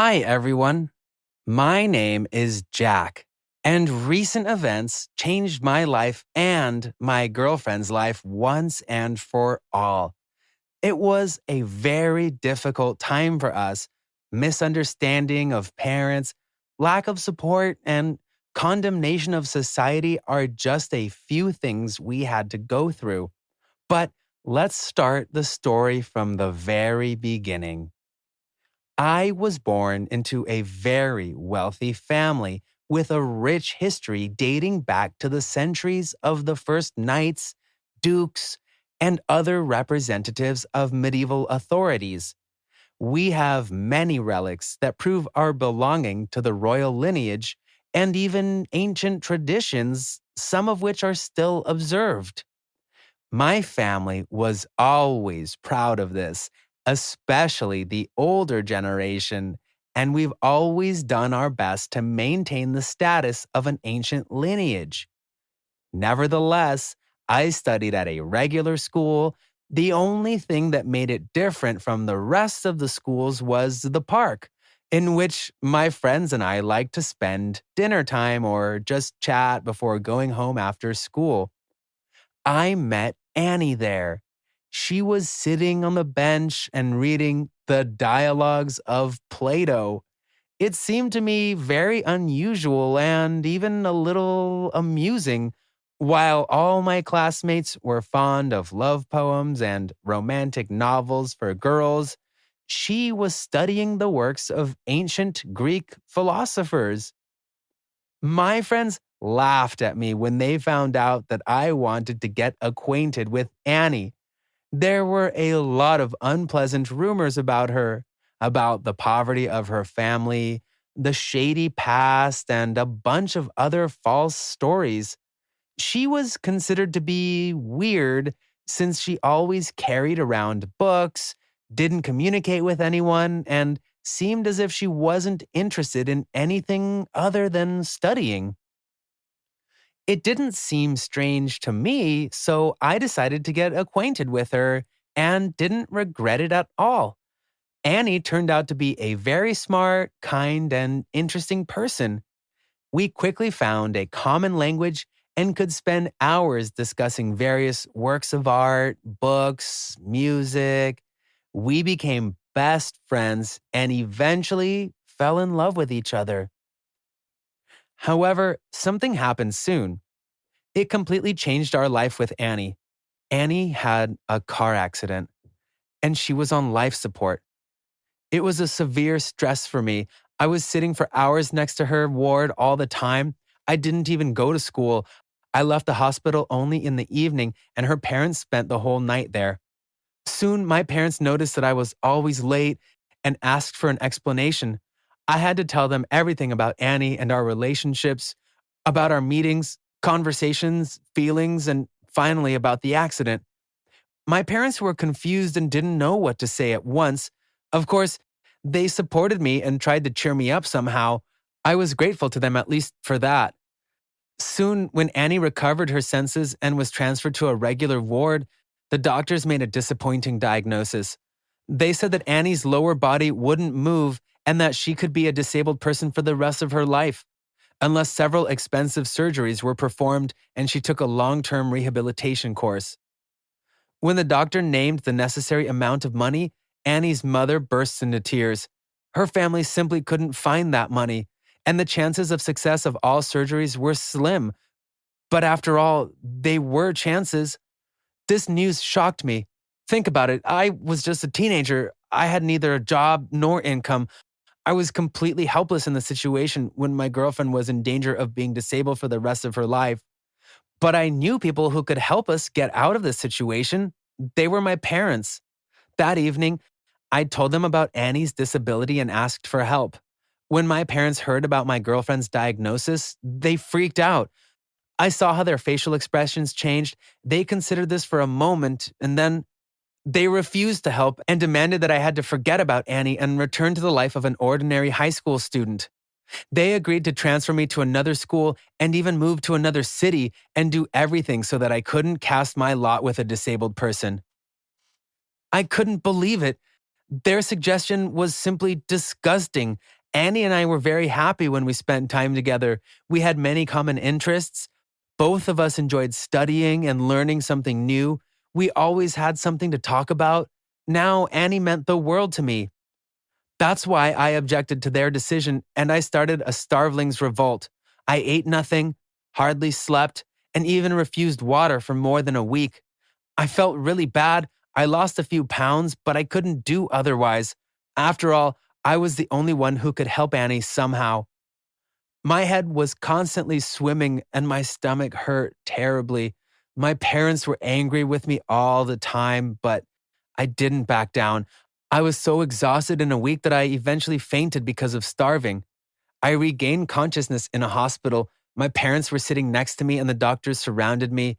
Hi, everyone. My name is Jack, and recent events changed my life and my girlfriend's life once and for all. It was a very difficult time for us misunderstanding of parents, lack of support, and condemnation of society are just a few things we had to go through. But let's start the story from the very beginning. I was born into a very wealthy family with a rich history dating back to the centuries of the first knights, dukes, and other representatives of medieval authorities. We have many relics that prove our belonging to the royal lineage and even ancient traditions, some of which are still observed. My family was always proud of this, especially the older generation, and we've always done our best to maintain the status of an ancient lineage. Nevertheless, I studied at a regular school. The only thing that made it different from the rest of the schools was the park, in which my friends and I liked to spend dinner time or just chat before going home after school. I met Annie there. She was sitting on the bench and reading the dialogues of Plato. It seemed to me very unusual and even a little amusing. While all my classmates were fond of love poems and romantic novels for girls, she was studying the works of ancient Greek philosophers. My friends laughed at me when they found out that I wanted to get acquainted with Annie. There were a lot of unpleasant rumors about her, about the poverty of her family, the shady past, and a bunch of other false stories. She was considered to be weird since she always carried around books, didn't communicate with anyone, and seemed as if she wasn't interested in anything other than studying. It didn't seem strange to me, so I decided to get acquainted with her and didn't regret it at all. Annie turned out to be a very smart, kind, and interesting person. We quickly found a common language and could spend hours discussing various works of art, books, music. We became best friends and eventually fell in love with each other. However, something happened soon. It completely changed our life with Annie. Annie had a car accident and she was on life support. It was a severe stress for me. I was sitting for hours next to her ward all the time. I didn't even go to school. I left the hospital only in the evening, and her parents spent the whole night there. Soon, my parents noticed that I was always late and asked for an explanation. I had to tell them everything about Annie and our relationships, about our meetings, conversations, feelings, and finally about the accident. My parents were confused and didn't know what to say at once. Of course, They supported me and tried to cheer me up somehow. I was grateful to them, at least for that. Soon, when Annie recovered her senses and was transferred to a regular ward, the doctors made a disappointing diagnosis. They said that Annie's lower body wouldn't move and that she could be a disabled person for the rest of her life, unless several expensive surgeries were performed and she took a long term rehabilitation course. When the doctor named the necessary amount of money, Annie's mother bursts into tears. Her family simply couldn't find that money, and the chances of success of all surgeries were slim. But after all, they were chances. This news shocked me. Think about it. I was just a teenager. I had neither a job nor income. I was completely helpless in the situation when my girlfriend was in danger of being disabled for the rest of her life. But I knew people who could help us get out of this situation. They were my parents. That evening, I told them about Annie's disability and asked for help. When my parents heard about my girlfriend's diagnosis, they freaked out. I saw how their facial expressions changed. They considered this for a moment, and then they refused to help and demanded that I had to forget about Annie and return to the life of an ordinary high school student. They agreed to transfer me to another school and even move to another city and do everything so that I couldn't cast my lot with a disabled person. I couldn't believe it. Their suggestion was simply disgusting Annie and I were very happy when we spent time together. We had many common interests. Both of us enjoyed studying and learning something new. We always had something to talk about. Now, Annie meant the world to me. That's why I objected to their decision and I started a starveling's revolt. I ate nothing, hardly slept, and even refused water for more than a week. I felt really bad. I lost a few pounds, but I couldn't do otherwise. After all, I was the only one who could help Annie somehow. My head was constantly swimming and my stomach hurt terribly. My parents were angry with me all the time, but I didn't back down. I was so exhausted in a week that I eventually fainted because of starving. I regained consciousness in a hospital. My parents were sitting next to me and the doctors surrounded me.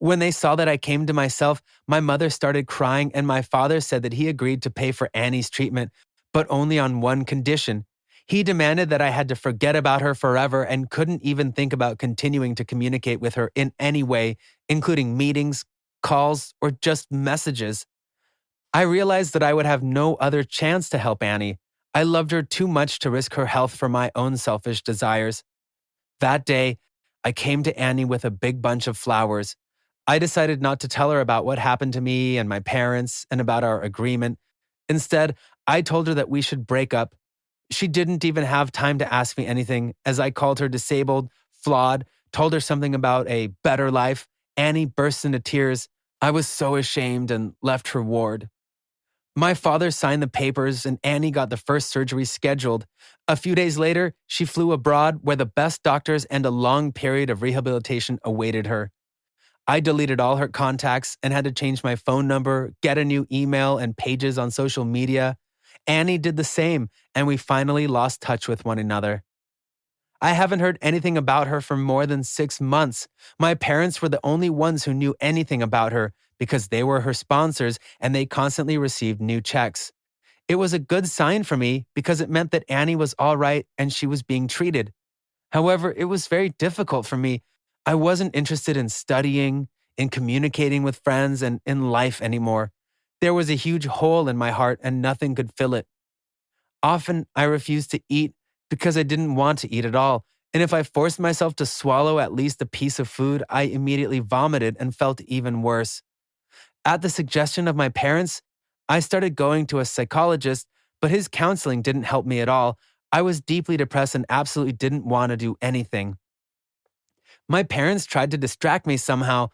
When they saw that I came to myself, my mother started crying and my father said that he agreed to pay for Annie's treatment, but only on one condition. He demanded that I had to forget about her forever and couldn't even think about continuing to communicate with her in any way, including meetings, calls, or just messages. I realized that I would have no other chance to help Annie. I loved her too much to risk her health for my own selfish desires. That day, I came to Annie with a big bunch of flowers. I decided not to tell her about what happened to me and my parents and about our agreement. Instead, I told her that we should break up. She didn't even have time to ask me anything, as I called her disabled, flawed, told her something about a better life. Annie burst into tears. I was so ashamed and left her ward. My father signed the papers and Annie got the first surgery scheduled. A few days later, she flew abroad where the best doctors and a long period of rehabilitation awaited her. I deleted all her contacts and had to change my phone number, get a new email and pages on social media. Annie did the same, and we finally lost touch with one another. I haven't heard anything about her for more than six months. My parents were the only ones who knew anything about her because they were her sponsors and they constantly received new checks. It was a good sign for me because it meant that Annie was all right and she was being treated. However, it was very difficult for me. I wasn't interested in studying, in communicating with friends, and in life anymore. There was a huge hole in my heart and nothing could fill it. Often I refused to eat because I didn't want to eat at all. And if I forced myself to swallow at least a piece of food, I immediately vomited and felt even worse. At the suggestion of my parents, I started going to a psychologist, but his counseling didn't help me at all. I was deeply depressed and absolutely didn't want to do anything. My parents tried to distract me somehow.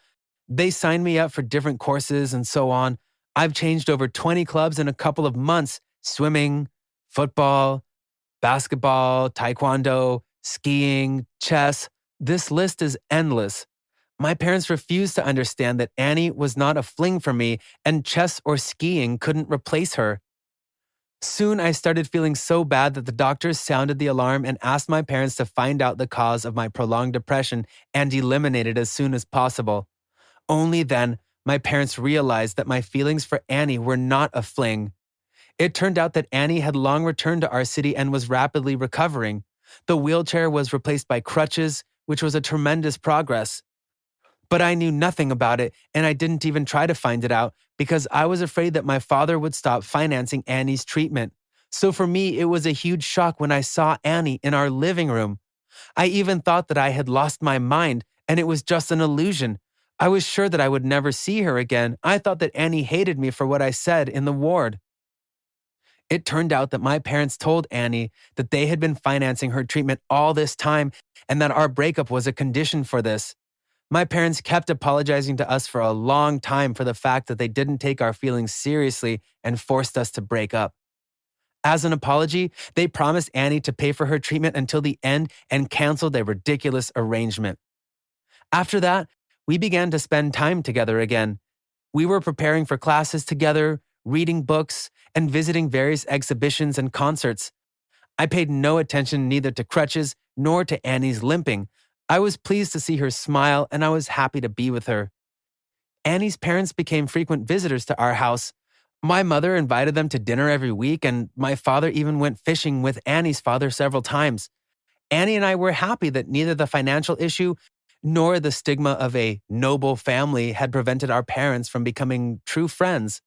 They signed me up for different courses and so on, I've changed over 20 clubs in a couple of months swimming, football, basketball, taekwondo, skiing, chess. This list is endless. My parents refused to understand that Annie was not a fling for me and chess or skiing couldn't replace her. Soon I started feeling so bad that the doctors sounded the alarm and asked my parents to find out the cause of my prolonged depression and eliminate it as soon as possible. Only then my parents realized that my feelings for Annie were not a fling. It turned out that Annie had long returned to our city and was rapidly recovering. The wheelchair was replaced by crutches, which was a tremendous progress. But I knew nothing about it, and I didn't even try to find it out because I was afraid that my father would stop financing Annie's treatment. So for me, it was a huge shock when I saw Annie in our living room. I even thought that I had lost my mind and it was just an illusion. I was sure that I would never see her again. I thought that Annie hated me for what I said in the ward. It turned out that my parents told Annie that they had been financing her treatment all this time and that our breakup was a condition for this. My parents kept apologizing to us for a long time for the fact that they didn't take our feelings seriously and forced us to break up. As an apology, they promised Annie to pay for her treatment until the end and canceled their ridiculous arrangement. After that, we began to spend time together again. We were preparing for classes together, reading books, and visiting various exhibitions and concerts. I paid no attention neither to crutches nor to Annie's limping. I was pleased to see her smile and I was happy to be with her. Annie's parents became frequent visitors to our house, my mother invited them to dinner every week, and my father even went fishing with Annie's father several times. Annie and I were happy that neither the financial issue nor the stigma of a noble family had prevented our parents from becoming true friends.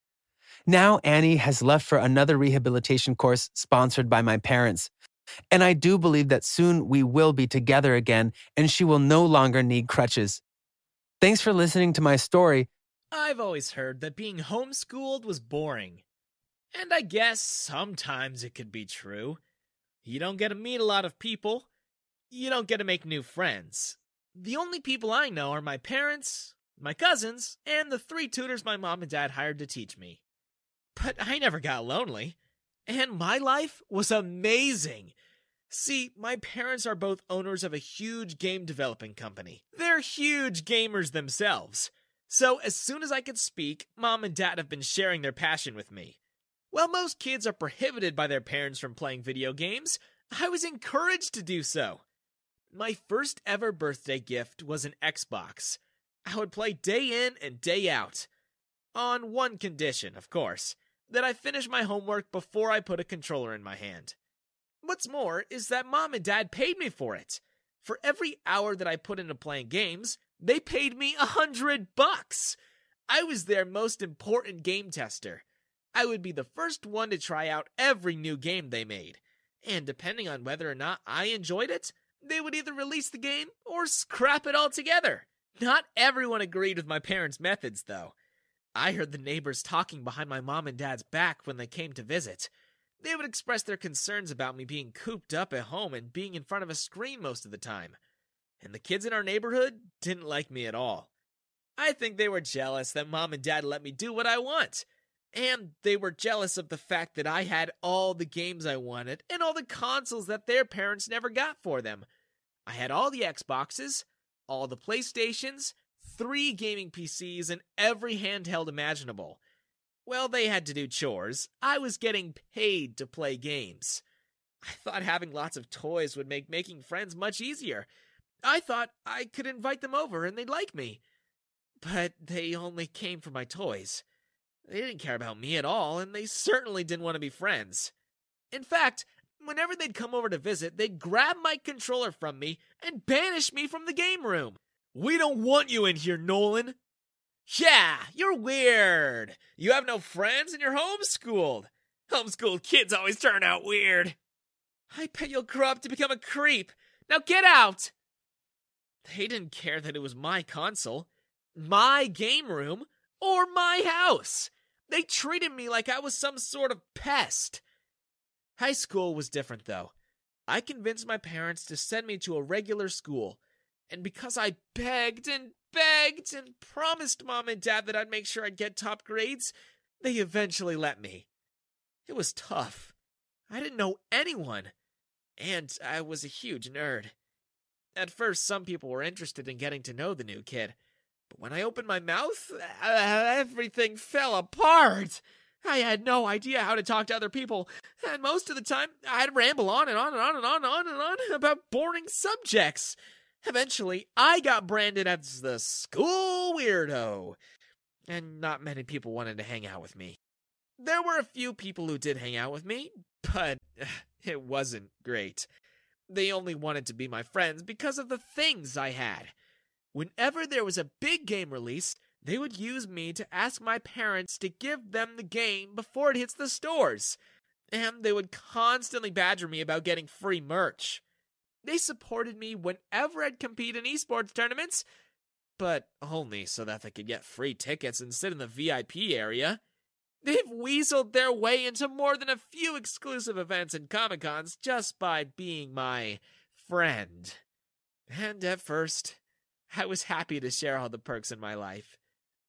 Now, Annie has left for another rehabilitation course sponsored by my parents. And I do believe that soon we will be together again and she will no longer need crutches. Thanks for listening to my story. I've always heard that being homeschooled was boring. And I guess sometimes it could be true. You don't get to meet a lot of people. You don't get to make new friends. The only people I know are my parents, my cousins, and the three tutors my mom and dad hired to teach me. But I never got lonely. And my life was amazing. See, my parents are both owners of a huge game developing company. They're huge gamers themselves. So, as soon as I could speak, mom and dad have been sharing their passion with me. While most kids are prohibited by their parents from playing video games, I was encouraged to do so. My first ever birthday gift was an Xbox. I would play day in and day out. On one condition, of course that I finish my homework before I put a controller in my hand. What's more is that mom and dad paid me for it. For every hour that I put into playing games, they paid me a hundred bucks. I was their most important game tester. I would be the first one to try out every new game they made. And depending on whether or not I enjoyed it, they would either release the game or scrap it altogether. Not everyone agreed with my parents' methods, though. I heard the neighbors talking behind my mom and dad's back when they came to visit. They would express their concerns about me being cooped up at home and being in front of a screen most of the time and the kids in our neighborhood didn't like me at all. I think they were jealous that mom and dad let me do what I want. And they were jealous of the fact that I had all the games I wanted and all the consoles that their parents never got for them. I had all the Xboxes, all the PlayStations, three gaming PCs, and every handheld imaginable. Well, they had to do chores. I was getting paid to play games. I thought having lots of toys would make making friends much easier, I thought I could invite them over and they'd like me. But they only came for my toys. They didn't care about me at all, and they certainly didn't want to be friends. In fact, whenever they'd come over to visit, they'd grab my controller from me and banish me from the game room. We don't want you in here, Nolan. Yeah, you're weird. You have no friends and you're homeschooled. Homeschooled kids always turn out weird. I bet you'll grow up to become a creep. Now get out! They didn't care that it was my console, my game room, or my house. They treated me like I was some sort of pest. High school was different, though. I convinced my parents to send me to a regular school, and because I begged and begged and promised mom and dad that I'd make sure I'd get top grades, they eventually let me. It was tough. I didn't know anyone, and I was a huge nerd. At first, some people were interested in getting to know the new kid, but when I opened my mouth, uh, everything fell apart. I had no idea how to talk to other people, and most of the time I'd ramble on and on and on and on and on and on about boring subjects. Eventually, I got branded as the school weirdo, and not many people wanted to hang out with me. There were a few people who did hang out with me, but it wasn't great. They only wanted to be my friends because of the things I had. Whenever there was a big game release, they would use me to ask my parents to give them the game before it hits the stores. And they would constantly badger me about getting free merch. They supported me whenever I'd compete in esports tournaments, but only so that they could get free tickets and sit in the VIP area. They've weaseled their way into more than a few exclusive events and Comic Cons just by being my friend. And at first, I was happy to share all the perks in my life.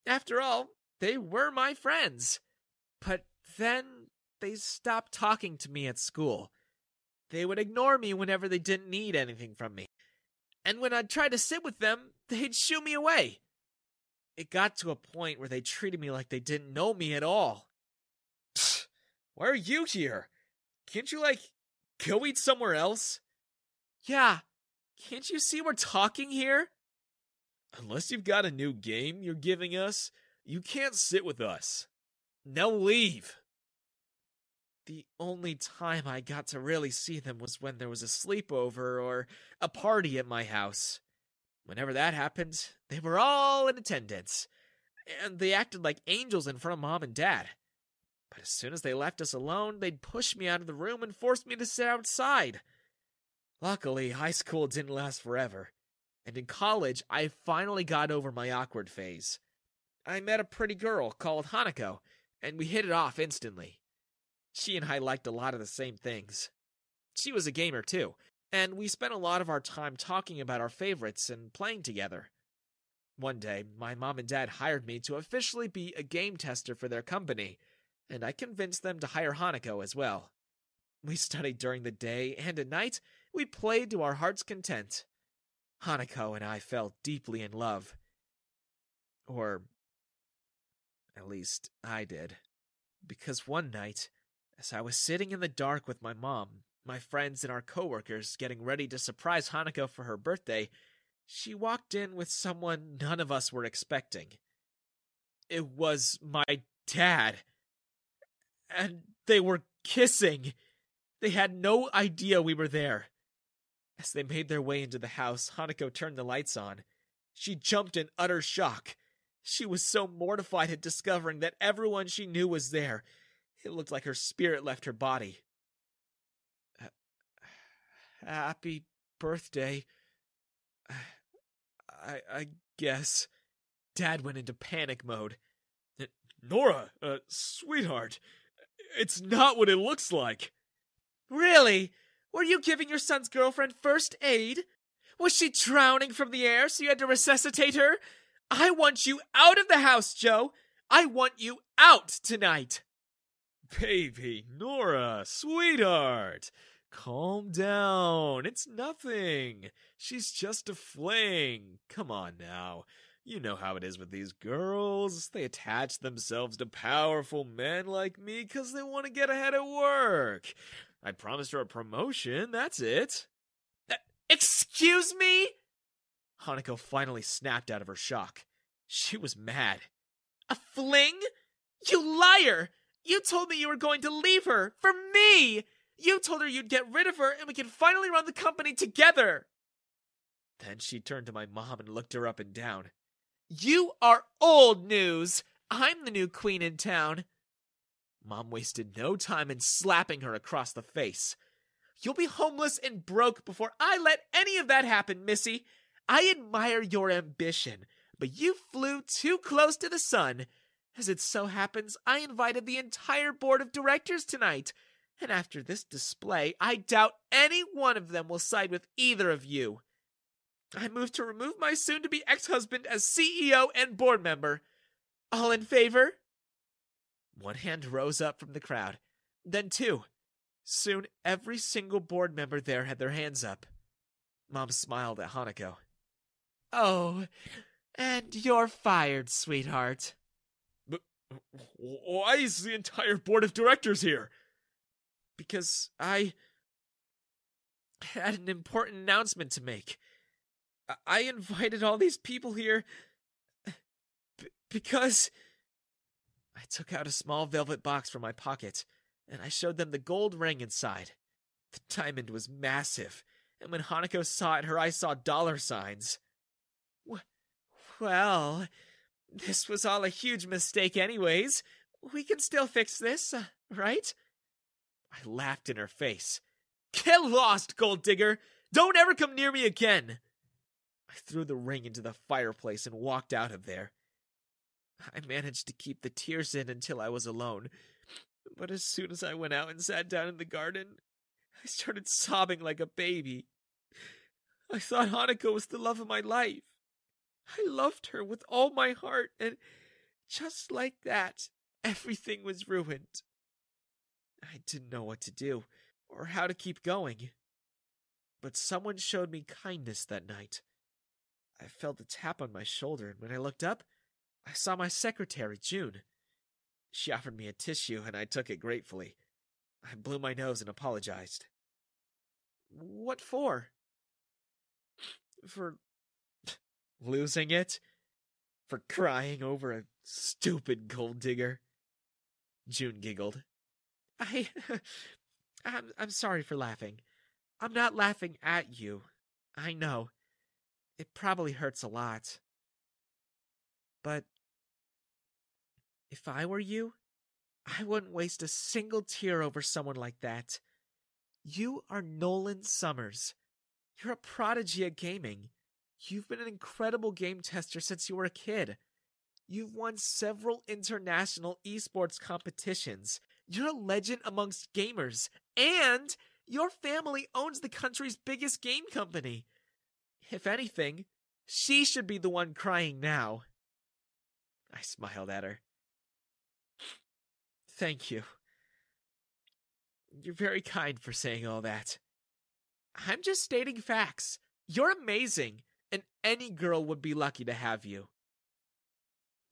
After all, they were my friends. But then they stopped talking to me at school. They would ignore me whenever they didn't need anything from me. And when I'd try to sit with them, they'd shoo me away. It got to a point where they treated me like they didn't know me at all. Why are you here? Can't you, like, go eat somewhere else? Yeah, can't you see we're talking here? Unless you've got a new game you're giving us, you can't sit with us. Now leave. The only time I got to really see them was when there was a sleepover or a party at my house. Whenever that happened, they were all in attendance, and they acted like angels in front of mom and dad. But as soon as they left us alone, they'd push me out of the room and force me to sit outside. Luckily, high school didn't last forever, and in college, I finally got over my awkward phase. I met a pretty girl called Hanako, and we hit it off instantly. She and I liked a lot of the same things. She was a gamer too, and we spent a lot of our time talking about our favorites and playing together. One day, my mom and dad hired me to officially be a game tester for their company, and I convinced them to hire Hanako as well. We studied during the day, and at night, we played to our heart's content. Hanako and I fell deeply in love. Or, at least, I did. Because one night, as I was sitting in the dark with my mom, my friends, and our coworkers getting ready to surprise Hanako for her birthday, she walked in with someone none of us were expecting. It was my dad. And they were kissing. They had no idea we were there. As they made their way into the house, Hanako turned the lights on. She jumped in utter shock. She was so mortified at discovering that everyone she knew was there. It looked like her spirit left her body. Happy birthday. I I guess. Dad went into panic mode. Nora, uh, sweetheart, it's not what it looks like. Really? Were you giving your son's girlfriend first aid? Was she drowning from the air so you had to resuscitate her? I want you out of the house, Joe. I want you out tonight. Baby, Nora, sweetheart, calm down. It's nothing. She's just a fling. Come on now. You know how it is with these girls. They attach themselves to powerful men like me because they want to get ahead at work. I promised her a promotion, that's it. Excuse me? Hanako finally snapped out of her shock. She was mad. A fling? You liar! You told me you were going to leave her for me! You told her you'd get rid of her and we could finally run the company together! Then she turned to my mom and looked her up and down. You are old news! I'm the new queen in town. Mom wasted no time in slapping her across the face. You'll be homeless and broke before I let any of that happen, Missy. I admire your ambition, but you flew too close to the sun. As it so happens, I invited the entire board of directors tonight, and after this display, I doubt any one of them will side with either of you. I move to remove my soon to be ex husband as CEO and board member. All in favor? One hand rose up from the crowd, then two. Soon every single board member there had their hands up. Mom smiled at Hanako. Oh, and you're fired, sweetheart. But why is the entire board of directors here? Because I had an important announcement to make. I invited all these people here b- because I took out a small velvet box from my pocket, and I showed them the gold ring inside. The diamond was massive, and when Hanako saw it, her eyes saw dollar signs. Well, this was all a huge mistake, anyways. We can still fix this, uh, right? I laughed in her face. Get lost, gold digger! Don't ever come near me again! I threw the ring into the fireplace and walked out of there. I managed to keep the tears in until I was alone, but as soon as I went out and sat down in the garden, I started sobbing like a baby. I thought Hanako was the love of my life. I loved her with all my heart, and just like that, everything was ruined. I didn't know what to do or how to keep going. But someone showed me kindness that night. I felt a tap on my shoulder, and when I looked up, I saw my secretary, June. She offered me a tissue, and I took it gratefully. I blew my nose and apologized. What for? For losing it? For crying over a stupid gold digger? June giggled. I. I'm, I'm sorry for laughing. I'm not laughing at you. I know. It probably hurts a lot. But if I were you, I wouldn't waste a single tear over someone like that. You are Nolan Summers. You're a prodigy at gaming. You've been an incredible game tester since you were a kid. You've won several international esports competitions. You're a legend amongst gamers. And your family owns the country's biggest game company. If anything, she should be the one crying now. I smiled at her. Thank you. You're very kind for saying all that. I'm just stating facts. You're amazing, and any girl would be lucky to have you.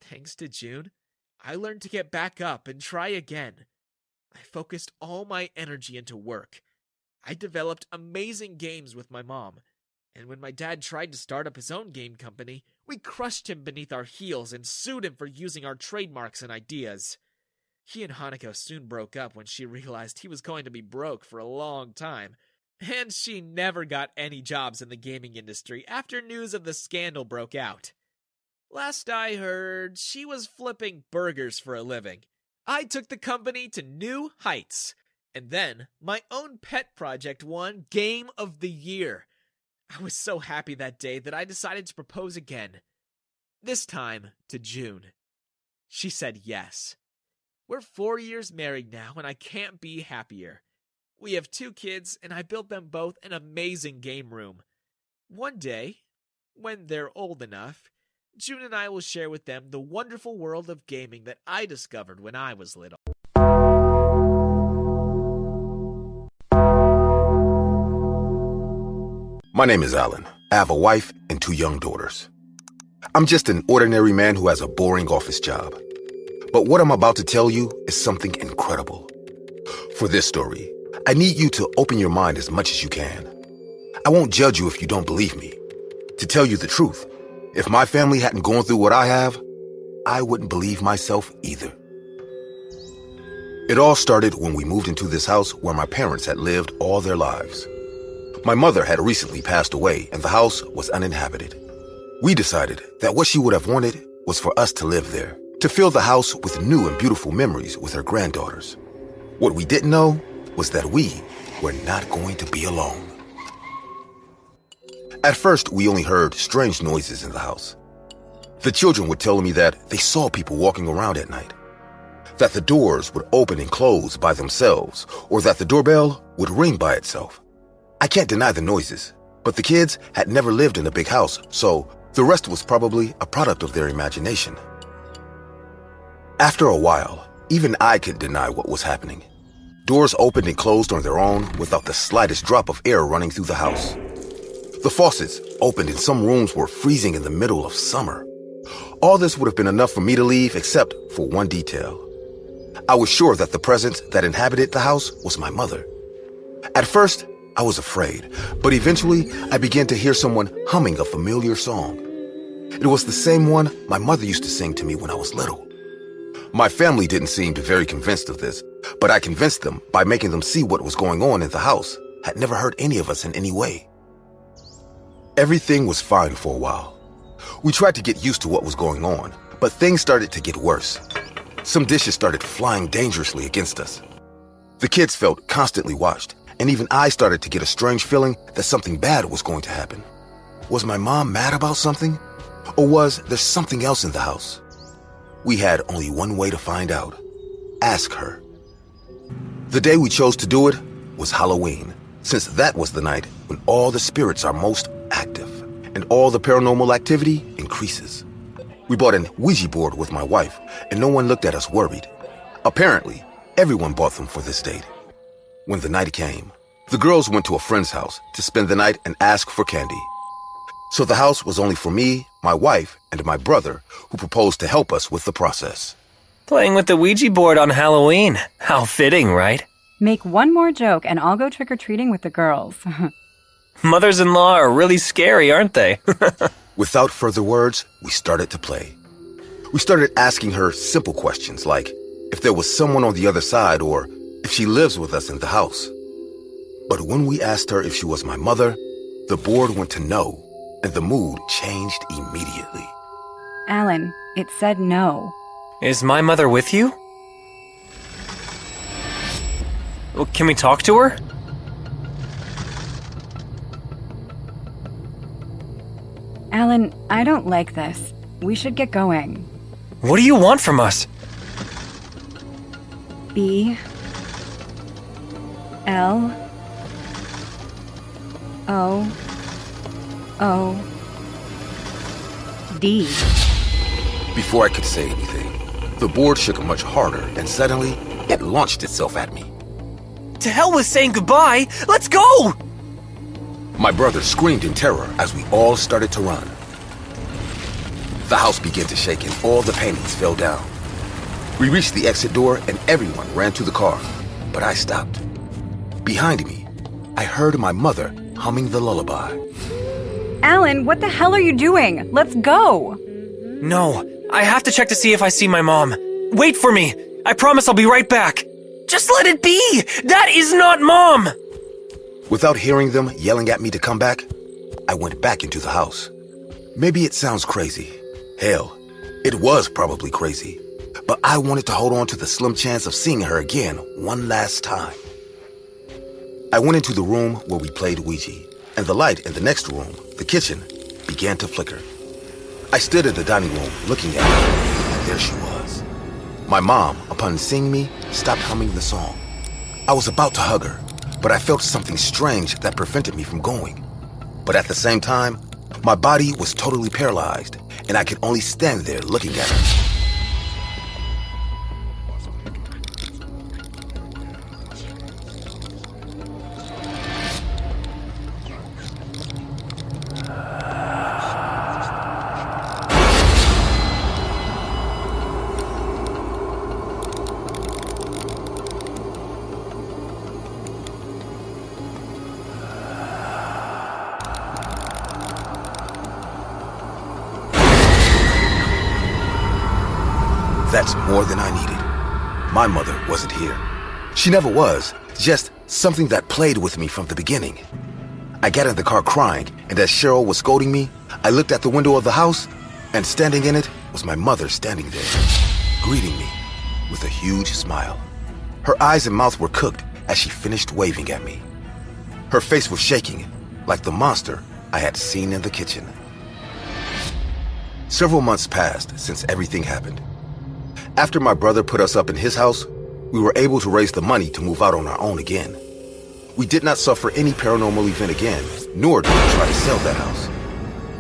Thanks to June, I learned to get back up and try again. I focused all my energy into work. I developed amazing games with my mom, and when my dad tried to start up his own game company, we crushed him beneath our heels and sued him for using our trademarks and ideas. He and Hanako soon broke up when she realized he was going to be broke for a long time, and she never got any jobs in the gaming industry after news of the scandal broke out. Last I heard, she was flipping burgers for a living. I took the company to new heights. And then my own pet project won Game of the Year. I was so happy that day that I decided to propose again. This time to June. She said yes. We're four years married now, and I can't be happier. We have two kids, and I built them both an amazing game room. One day, when they're old enough, June and I will share with them the wonderful world of gaming that I discovered when I was little. My name is Alan. I have a wife and two young daughters. I'm just an ordinary man who has a boring office job. But what I'm about to tell you is something incredible. For this story, I need you to open your mind as much as you can. I won't judge you if you don't believe me. To tell you the truth, if my family hadn't gone through what I have, I wouldn't believe myself either. It all started when we moved into this house where my parents had lived all their lives. My mother had recently passed away and the house was uninhabited. We decided that what she would have wanted was for us to live there, to fill the house with new and beautiful memories with her granddaughters. What we didn't know was that we were not going to be alone. At first, we only heard strange noises in the house. The children were telling me that they saw people walking around at night, that the doors would open and close by themselves, or that the doorbell would ring by itself. I can't deny the noises, but the kids had never lived in a big house, so the rest was probably a product of their imagination. After a while, even I could deny what was happening. Doors opened and closed on their own without the slightest drop of air running through the house. The faucets opened and some rooms were freezing in the middle of summer. All this would have been enough for me to leave except for one detail. I was sure that the presence that inhabited the house was my mother. At first, I was afraid, but eventually I began to hear someone humming a familiar song. It was the same one my mother used to sing to me when I was little. My family didn't seem very convinced of this, but I convinced them by making them see what was going on in the house. Had never hurt any of us in any way. Everything was fine for a while. We tried to get used to what was going on, but things started to get worse. Some dishes started flying dangerously against us. The kids felt constantly watched, and even I started to get a strange feeling that something bad was going to happen. Was my mom mad about something? Or was there something else in the house? We had only one way to find out ask her. The day we chose to do it was Halloween, since that was the night when all the spirits are most active and all the paranormal activity increases. We bought an Ouija board with my wife, and no one looked at us worried. Apparently, everyone bought them for this date. When the night came, the girls went to a friend's house to spend the night and ask for candy. So the house was only for me, my wife, and my brother, who proposed to help us with the process. Playing with the Ouija board on Halloween. How fitting, right? Make one more joke and I'll go trick or treating with the girls. Mothers in law are really scary, aren't they? Without further words, we started to play. We started asking her simple questions like if there was someone on the other side or if she lives with us in the house. But when we asked her if she was my mother, the board went to no, and the mood changed immediately. Alan, it said no. Is my mother with you? Well, can we talk to her? Alan, I don't like this. We should get going. What do you want from us? B L O O D. Before I could say anything, the board shook much harder, and suddenly it launched itself at me. To hell with saying goodbye! Let's go! My brother screamed in terror as we all started to run. The house began to shake and all the paintings fell down. We reached the exit door and everyone ran to the car, but I stopped. Behind me, I heard my mother humming the lullaby. Alan, what the hell are you doing? Let's go! No, I have to check to see if I see my mom. Wait for me! I promise I'll be right back! Just let it be! That is not mom! Without hearing them yelling at me to come back, I went back into the house. Maybe it sounds crazy. Hell, it was probably crazy. But I wanted to hold on to the slim chance of seeing her again one last time. I went into the room where we played Ouija, and the light in the next room, the kitchen, began to flicker. I stood in the dining room looking at her, and there she was. My mom, upon seeing me, stopped humming the song. I was about to hug her, but I felt something strange that prevented me from going. But at the same time, my body was totally paralyzed, and I could only stand there looking at her. She never was, just something that played with me from the beginning. I got in the car crying, and as Cheryl was scolding me, I looked at the window of the house, and standing in it was my mother standing there, greeting me with a huge smile. Her eyes and mouth were cooked as she finished waving at me. Her face was shaking, like the monster I had seen in the kitchen. Several months passed since everything happened. After my brother put us up in his house, we were able to raise the money to move out on our own again. We did not suffer any paranormal event again, nor did we try to sell that house.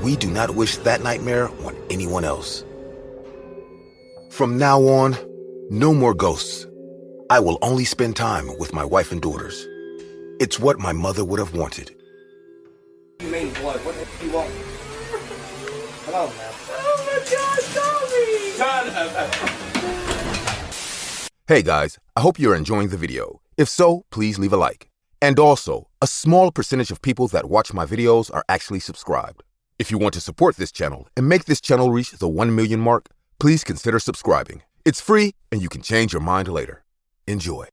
We do not wish that nightmare on anyone else. From now on, no more ghosts. I will only spend time with my wife and daughters. It's what my mother would have wanted. You mean blood? What do you want? Come on, man. Oh my God, Tommy! Hey guys, I hope you're enjoying the video. If so, please leave a like. And also, a small percentage of people that watch my videos are actually subscribed. If you want to support this channel and make this channel reach the 1 million mark, please consider subscribing. It's free, and you can change your mind later. Enjoy.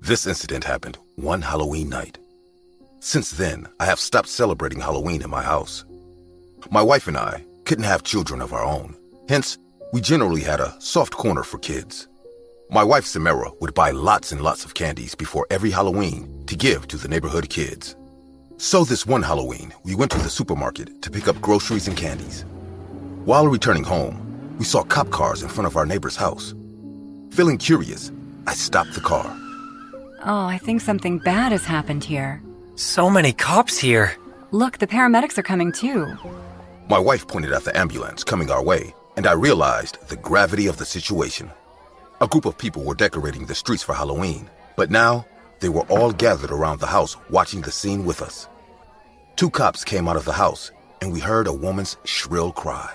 This incident happened one Halloween night. Since then, I have stopped celebrating Halloween in my house. My wife and I couldn't have children of our own. Hence, we generally had a soft corner for kids. My wife Samara would buy lots and lots of candies before every Halloween to give to the neighborhood kids. So this one Halloween, we went to the supermarket to pick up groceries and candies. While returning home, we saw cop cars in front of our neighbor's house. Feeling curious, I stopped the car. Oh, I think something bad has happened here. So many cops here. Look, the paramedics are coming too. My wife pointed at the ambulance coming our way, and I realized the gravity of the situation. A group of people were decorating the streets for Halloween, but now they were all gathered around the house watching the scene with us. Two cops came out of the house, and we heard a woman's shrill cry.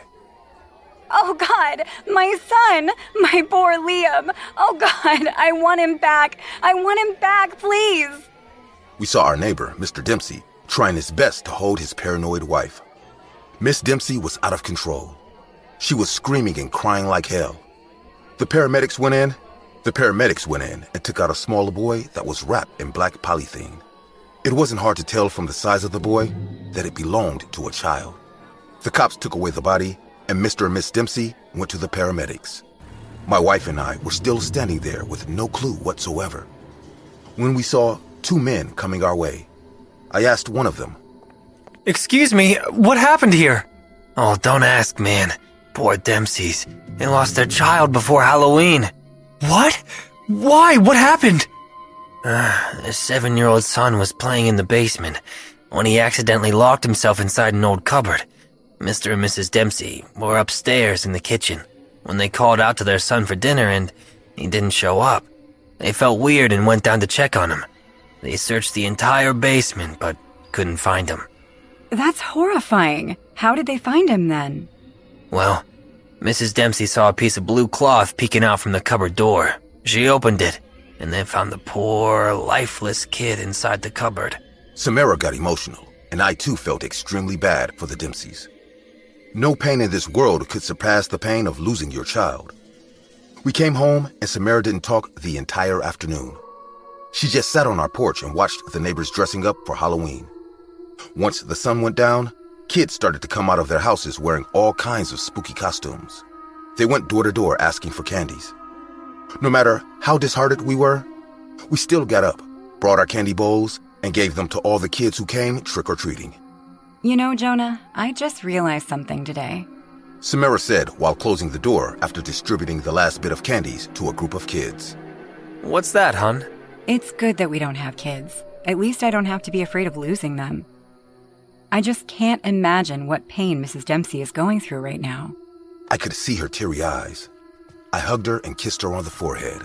Oh God, my son, my poor Liam. Oh God, I want him back. I want him back, please. We saw our neighbor, Mr. Dempsey, trying his best to hold his paranoid wife. Miss Dempsey was out of control. She was screaming and crying like hell. The paramedics went in. The paramedics went in and took out a smaller boy that was wrapped in black polythene. It wasn't hard to tell from the size of the boy that it belonged to a child. The cops took away the body, and Mr. and Miss Dempsey went to the paramedics. My wife and I were still standing there with no clue whatsoever. When we saw two men coming our way, I asked one of them, Excuse me, what happened here? Oh, don't ask, man. Poor Dempseys. They lost their child before Halloween. What? Why? What happened? Uh, seven year old son was playing in the basement when he accidentally locked himself inside an old cupboard. Mr. and Mrs. Dempsey were upstairs in the kitchen when they called out to their son for dinner and he didn't show up. They felt weird and went down to check on him. They searched the entire basement but couldn't find him. That's horrifying. How did they find him then? Well, Mrs. Dempsey saw a piece of blue cloth peeking out from the cupboard door. She opened it and then found the poor, lifeless kid inside the cupboard. Samara got emotional, and I too felt extremely bad for the Dempseys. No pain in this world could surpass the pain of losing your child. We came home, and Samara didn't talk the entire afternoon. She just sat on our porch and watched the neighbors dressing up for Halloween. Once the sun went down, kids started to come out of their houses wearing all kinds of spooky costumes. They went door to door asking for candies. No matter how disheartened we were, we still got up, brought our candy bowls, and gave them to all the kids who came trick or treating. You know, Jonah, I just realized something today. Samara said while closing the door after distributing the last bit of candies to a group of kids. What's that, hun? It's good that we don't have kids. At least I don't have to be afraid of losing them. I just can't imagine what pain Mrs. Dempsey is going through right now. I could see her teary eyes. I hugged her and kissed her on the forehead.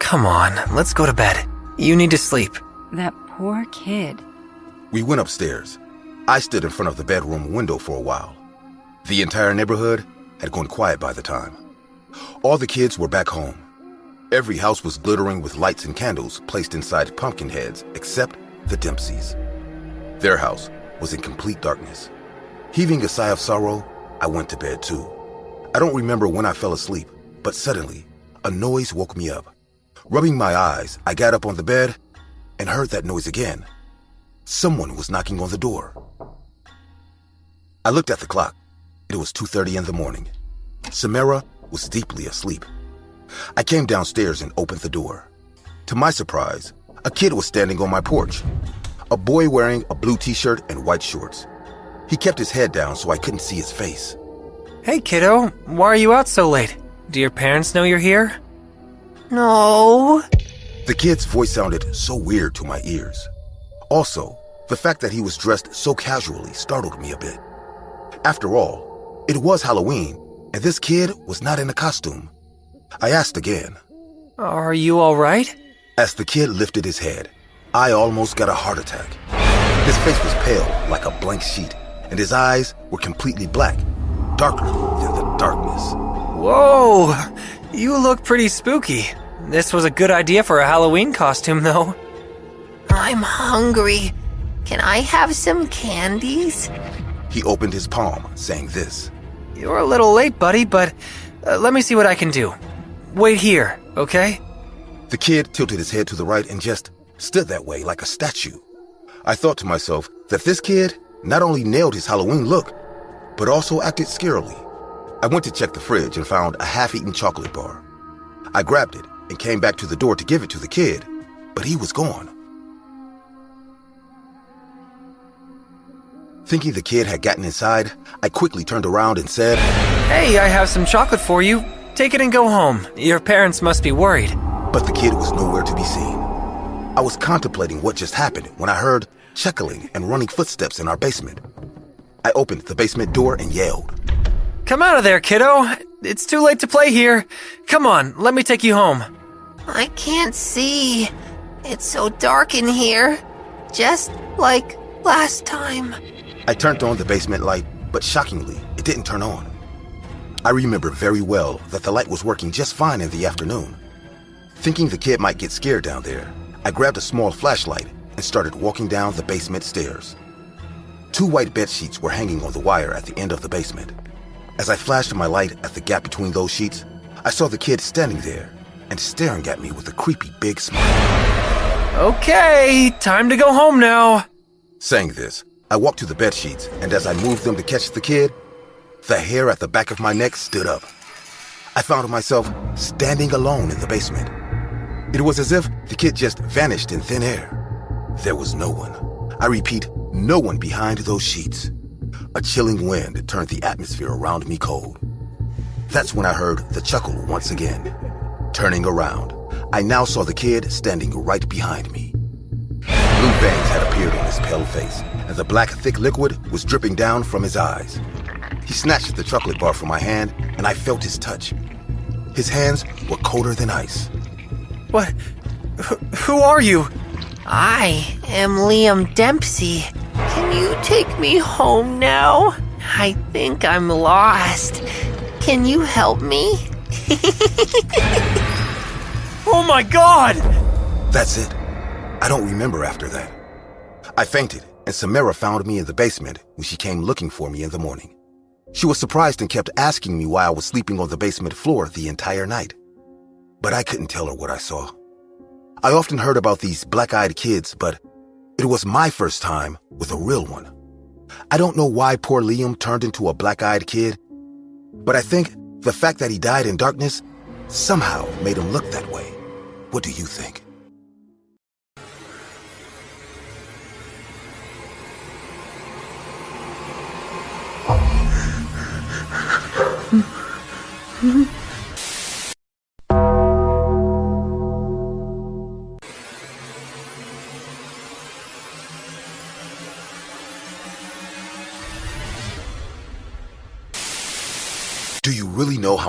Come on, let's go to bed. You need to sleep. That poor kid. We went upstairs. I stood in front of the bedroom window for a while. The entire neighborhood had gone quiet by the time. All the kids were back home. Every house was glittering with lights and candles placed inside pumpkin heads except the Dempseys. Their house was in complete darkness. Heaving a sigh of sorrow, I went to bed too. I don't remember when I fell asleep, but suddenly, a noise woke me up. Rubbing my eyes, I got up on the bed and heard that noise again. Someone was knocking on the door. I looked at the clock. It was 2:30 in the morning. Samara was deeply asleep. I came downstairs and opened the door. To my surprise, a kid was standing on my porch. A boy wearing a blue t-shirt and white shorts. He kept his head down so I couldn't see his face. Hey, kiddo, why are you out so late? Do your parents know you're here? No. The kid's voice sounded so weird to my ears. Also, the fact that he was dressed so casually startled me a bit. After all, it was Halloween, and this kid was not in a costume. I asked again. Are you alright? As the kid lifted his head, I almost got a heart attack. His face was pale like a blank sheet, and his eyes were completely black, darker than the darkness. Whoa! You look pretty spooky. This was a good idea for a Halloween costume, though. I'm hungry. Can I have some candies? He opened his palm, saying this. You're a little late, buddy, but uh, let me see what I can do. Wait here, okay? The kid tilted his head to the right and just stood that way like a statue. I thought to myself that this kid not only nailed his Halloween look, but also acted scarily. I went to check the fridge and found a half eaten chocolate bar. I grabbed it and came back to the door to give it to the kid, but he was gone. Thinking the kid had gotten inside, I quickly turned around and said, Hey, I have some chocolate for you. Take it and go home. Your parents must be worried. But the kid was nowhere to be seen. I was contemplating what just happened when I heard chuckling and running footsteps in our basement. I opened the basement door and yelled, Come out of there, kiddo. It's too late to play here. Come on, let me take you home. I can't see. It's so dark in here. Just like last time. I turned on the basement light, but shockingly, it didn't turn on. I remember very well that the light was working just fine in the afternoon. Thinking the kid might get scared down there, I grabbed a small flashlight and started walking down the basement stairs. Two white bed sheets were hanging on the wire at the end of the basement. As I flashed my light at the gap between those sheets, I saw the kid standing there and staring at me with a creepy big smile. Okay, time to go home now. Saying this, I walked to the bed sheets, and as I moved them to catch the kid, the hair at the back of my neck stood up. I found myself standing alone in the basement. It was as if the kid just vanished in thin air. There was no one. I repeat, no one behind those sheets. A chilling wind turned the atmosphere around me cold. That's when I heard the chuckle once again. Turning around, I now saw the kid standing right behind me. Blue veins had appeared on his pale face, and the black, thick liquid was dripping down from his eyes. He snatched the chocolate bar from my hand, and I felt his touch. His hands were colder than ice. What? Wh- who are you? I am Liam Dempsey. Can you take me home now? I think I'm lost. Can you help me? Oh my god! That's it. I don't remember after that. I fainted, and Samara found me in the basement when she came looking for me in the morning. She was surprised and kept asking me why I was sleeping on the basement floor the entire night. But I couldn't tell her what I saw. I often heard about these black eyed kids, but it was my first time with a real one. I don't know why poor Liam turned into a black eyed kid, but I think the fact that he died in darkness somehow made him look that way. What do you think?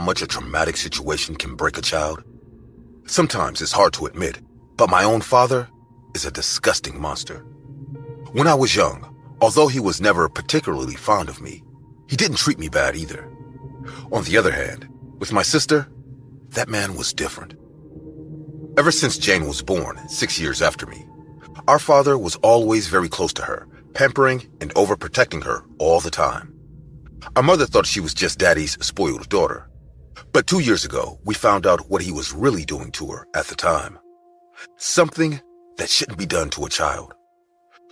Much a traumatic situation can break a child? Sometimes it's hard to admit, but my own father is a disgusting monster. When I was young, although he was never particularly fond of me, he didn't treat me bad either. On the other hand, with my sister, that man was different. Ever since Jane was born, six years after me, our father was always very close to her, pampering and overprotecting her all the time. Our mother thought she was just daddy's spoiled daughter. But two years ago, we found out what he was really doing to her at the time. Something that shouldn't be done to a child.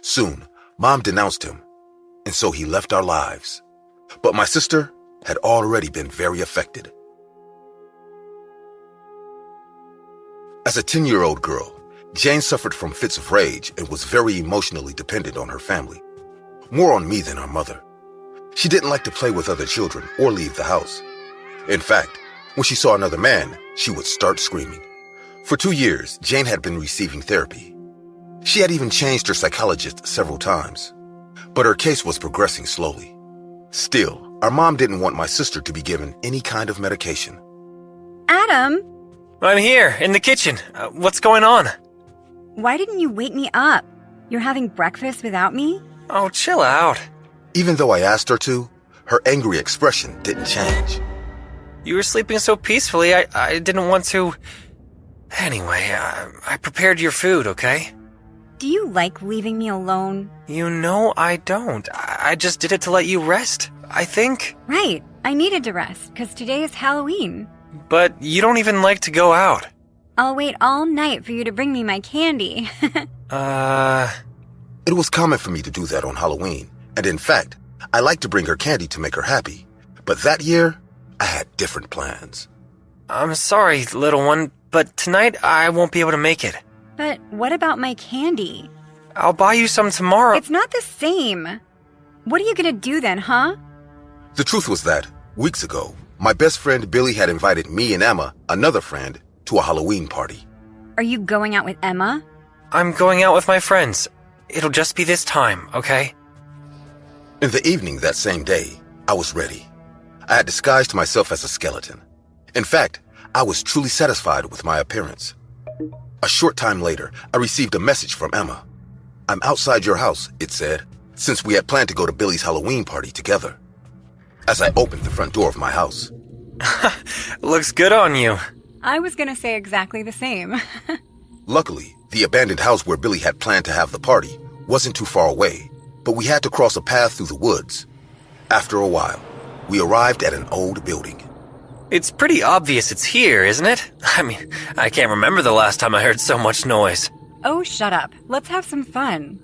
Soon, mom denounced him, and so he left our lives. But my sister had already been very affected. As a 10 year old girl, Jane suffered from fits of rage and was very emotionally dependent on her family. More on me than our mother. She didn't like to play with other children or leave the house. In fact, when she saw another man, she would start screaming. For two years, Jane had been receiving therapy. She had even changed her psychologist several times. But her case was progressing slowly. Still, our mom didn't want my sister to be given any kind of medication. Adam, I'm here, in the kitchen. Uh, what's going on? why didn't you wake me up? You're having breakfast without me? Oh, chill out. Even though I asked her to, her angry expression didn't change. You were sleeping so peacefully, I, I didn't want to. Anyway, I, I prepared your food, okay? Do you like leaving me alone? You know I don't. I, I just did it to let you rest, I think. Right. I needed to rest because today is Halloween. But you don't even like to go out. I'll wait all night for you to bring me my candy. Uh. It was common for me to do that on Halloween, and in fact, I like to bring her candy to make her happy. But that year, I had different plans. I'm sorry, little one, but tonight I won't be able to make it. but what about my candy? I'll buy you some tomorrow. It's not the same. What are you gonna do then, huh? The truth was that, weeks ago, my best friend Billy had invited me and Emma, another friend, to a Halloween party. Are you going out with Emma? I'm going out with my friends. It'll just be this time, okay? In the evening that same day, I was ready. I had disguised myself as a skeleton. In fact, I was truly satisfied with my appearance. A short time later, I received a message from Emma. I'm outside your house, it said, since we had planned to go to Billy's Halloween party together. As I opened the front door of my house, Looks good on you. I was gonna say exactly the same. luckily, the abandoned house where Billy had planned to have the party wasn't too far away, but we had to cross a path through the woods. After a while, we arrived at an old building. It's pretty obvious it's here, isn't it? I mean, I can't remember the last time I heard so much noise. oh, shut up. Let's have some fun.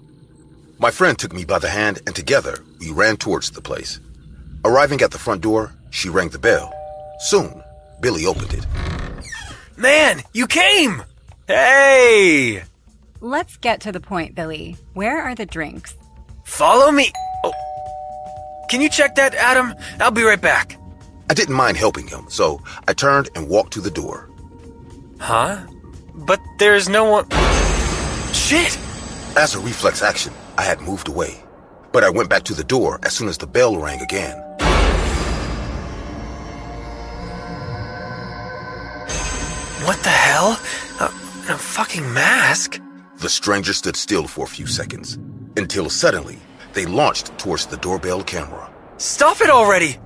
My friend took me by the hand, and together we ran towards the place. Arriving at the front door, she rang the bell. Soon, Billy opened it. Man, you came! Hey! Let's get to the point, Billy. Where are the drinks? Follow me. Can you check that, Adam? I'll be right back. I didn't mind helping him, so I turned and walked to the door. Huh? But there's no one. Shit! As a reflex action, I had moved away, but I went back to the door as soon as the bell rang again. What the hell? A, a fucking mask? The stranger stood still for a few seconds, until suddenly they launched towards the doorbell camera. Stop it already!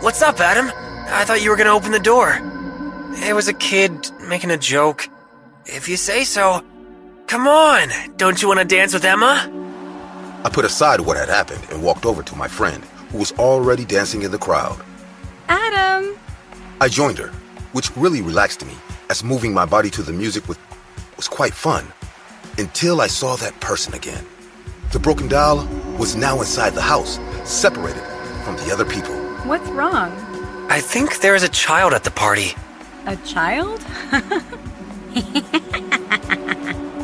What's up, Adam? I thought you were gonna open the door. It was a kid making a joke. If you say so. Come on, don't you want to dance with Emma? I put aside what had happened and walked over to my friend, who was already dancing in the crowd. Adam! I joined her, which really relaxed me, as moving my body to the music was, was quite fun. Until I saw that person again. The broken doll was now inside the house, separated from the other people. What's wrong? I think there is a child at the party. A child? In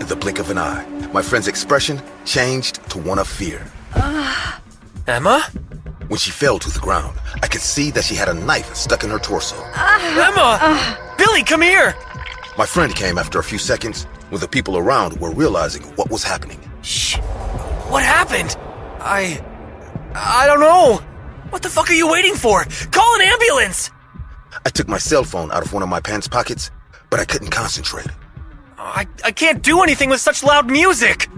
the blink of an eye, my friend's expression changed to one of fear. Emma? When she fell to the ground, I could see that she had a knife stuck in her torso. Emma! Billy, come here! My friend came after a few seconds when the people around were realizing what was happening. Shh. What happened? I. I don't know. What the fuck are you waiting for? Call an ambulance! I took my cell phone out of one of my pants pockets, but I couldn't concentrate. I, I can't do anything with such loud music!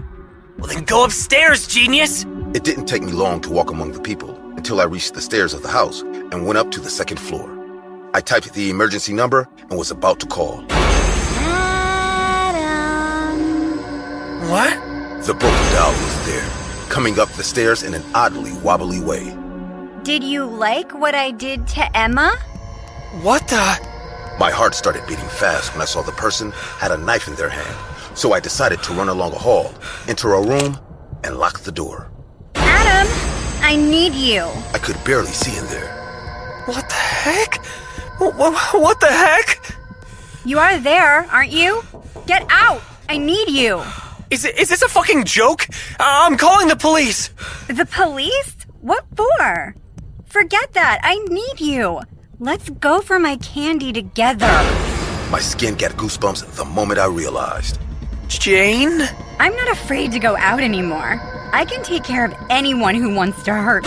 Well, then go upstairs, genius! It didn't take me long to walk among the people until I reached the stairs of the house and went up to the second floor. I typed the emergency number and was about to call. What? The broken doll was there, coming up the stairs in an oddly wobbly way. Did you like what I did to Emma? What the? My heart started beating fast when I saw the person had a knife in their hand, so I decided to run along a hall, enter a room, and lock the door. Adam! I need you. I could barely see in there. What the heck? What, what the heck? You are there, aren't you? Get out! I need you. Is, it, is this a fucking joke? Uh, I'm calling the police! The police? What for? Forget that. I need you. Let's go for my candy together. My skin got goosebumps the moment I realized. Jane? I'm not afraid to go out anymore. I can take care of anyone who wants to hurt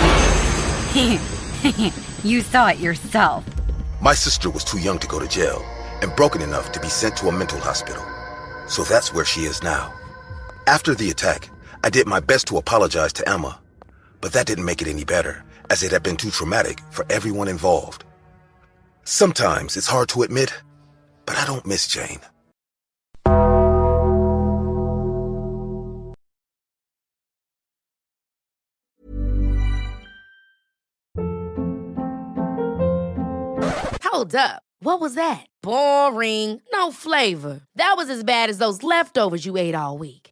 me. you saw it yourself. My sister was too young to go to jail and broken enough to be sent to a mental hospital. So that's where she is now. After the attack, I did my best to apologize to Emma, but that didn't make it any better, as it had been too traumatic for everyone involved. Sometimes it's hard to admit, but I don't miss Jane. Hold up. What was that? Boring. No flavor. That was as bad as those leftovers you ate all week.